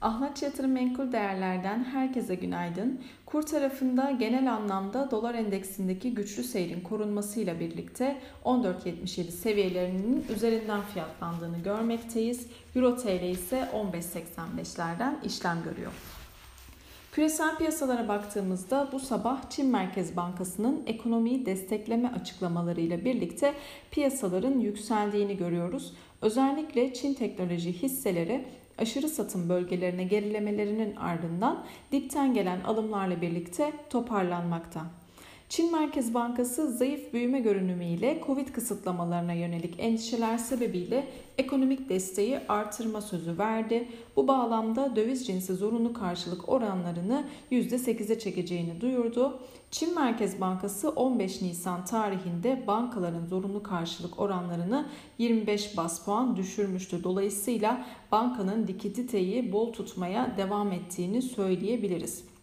Ahlat Yatırım Menkul Değerler'den herkese günaydın. Kur tarafında genel anlamda dolar endeksindeki güçlü seyrin korunmasıyla birlikte 14.77 seviyelerinin üzerinden fiyatlandığını görmekteyiz. Euro TL ise 15.85'lerden işlem görüyor. Küresel piyasalara baktığımızda bu sabah Çin Merkez Bankası'nın ekonomiyi destekleme açıklamalarıyla birlikte piyasaların yükseldiğini görüyoruz. Özellikle Çin teknoloji hisseleri aşırı satım bölgelerine gerilemelerinin ardından dipten gelen alımlarla birlikte toparlanmakta. Çin Merkez Bankası zayıf büyüme görünümüyle Covid kısıtlamalarına yönelik endişeler sebebiyle ekonomik desteği artırma sözü verdi. Bu bağlamda döviz cinsi zorunlu karşılık oranlarını %8'e çekeceğini duyurdu. Çin Merkez Bankası 15 Nisan tarihinde bankaların zorunlu karşılık oranlarını 25 bas puan düşürmüştü. Dolayısıyla bankanın likiditeyi bol tutmaya devam ettiğini söyleyebiliriz.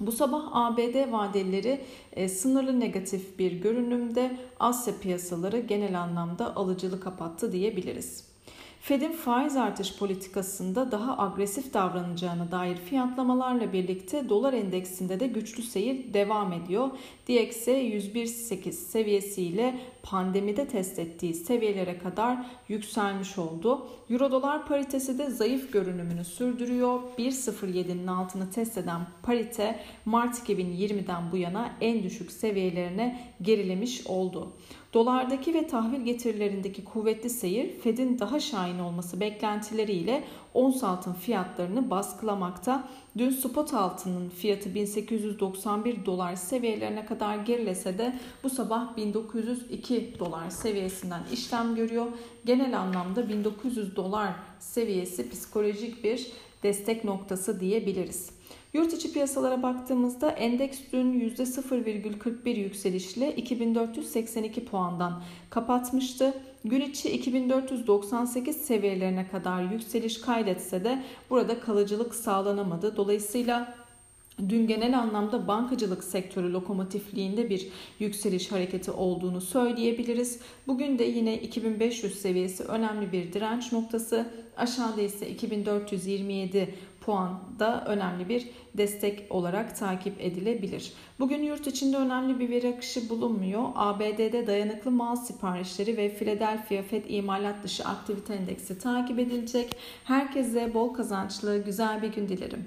Bu sabah ABD vadeleri e, sınırlı negatif bir görünümde Asya piyasaları genel anlamda alıcılı kapattı diyebiliriz. Fed'in faiz artış politikasında daha agresif davranacağına dair fiyatlamalarla birlikte dolar endeksinde de güçlü seyir devam ediyor. DXY 101.8 seviyesiyle pandemide test ettiği seviyelere kadar yükselmiş oldu. Euro dolar paritesi de zayıf görünümünü sürdürüyor. 1.07'nin altını test eden parite Mart 2020'den bu yana en düşük seviyelerine gerilemiş oldu. Dolardaki ve tahvil getirilerindeki kuvvetli seyir Fed'in daha şahin olması beklentileriyle ons altın fiyatlarını baskılamakta. Dün spot altının fiyatı 1891 dolar seviyelerine kadar gerilese de bu sabah 1902 dolar seviyesinden işlem görüyor. Genel anlamda 1900 dolar seviyesi psikolojik bir destek noktası diyebiliriz. Yurt içi piyasalara baktığımızda endeks dün %0,41 yükselişle 2482 puandan kapatmıştı. Gün içi 2498 seviyelerine kadar yükseliş kaydetse de burada kalıcılık sağlanamadı. Dolayısıyla Dün genel anlamda bankacılık sektörü lokomotifliğinde bir yükseliş hareketi olduğunu söyleyebiliriz. Bugün de yine 2500 seviyesi önemli bir direnç noktası. Aşağıda ise 2427 puan da önemli bir destek olarak takip edilebilir. Bugün yurt içinde önemli bir veri akışı bulunmuyor. ABD'de dayanıklı mal siparişleri ve Philadelphia Fed imalat dışı aktivite endeksi takip edilecek. Herkese bol kazançlı güzel bir gün dilerim.